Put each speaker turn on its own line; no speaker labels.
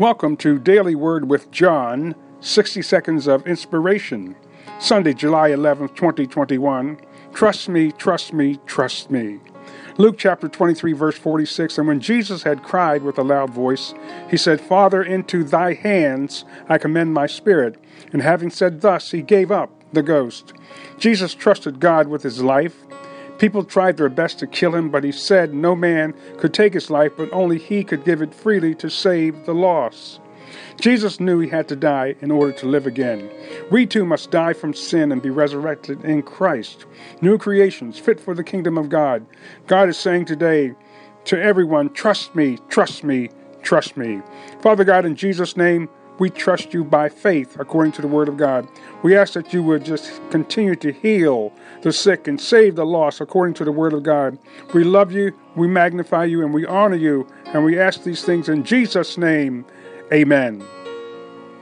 Welcome to Daily Word with John, 60 Seconds of Inspiration, Sunday, July 11th, 2021. Trust me, trust me, trust me. Luke chapter 23, verse 46 And when Jesus had cried with a loud voice, he said, Father, into thy hands I commend my spirit. And having said thus, he gave up the ghost. Jesus trusted God with his life. People tried their best to kill him, but he said no man could take his life, but only he could give it freely to save the lost. Jesus knew he had to die in order to live again. We too must die from sin and be resurrected in Christ. New creations fit for the kingdom of God. God is saying today to everyone, trust me, trust me, trust me. Father God, in Jesus' name, we trust you by faith according to the word of God. We ask that you would just continue to heal the sick and save the lost according to the word of God. We love you, we magnify you, and we honor you, and we ask these things in Jesus' name. Amen.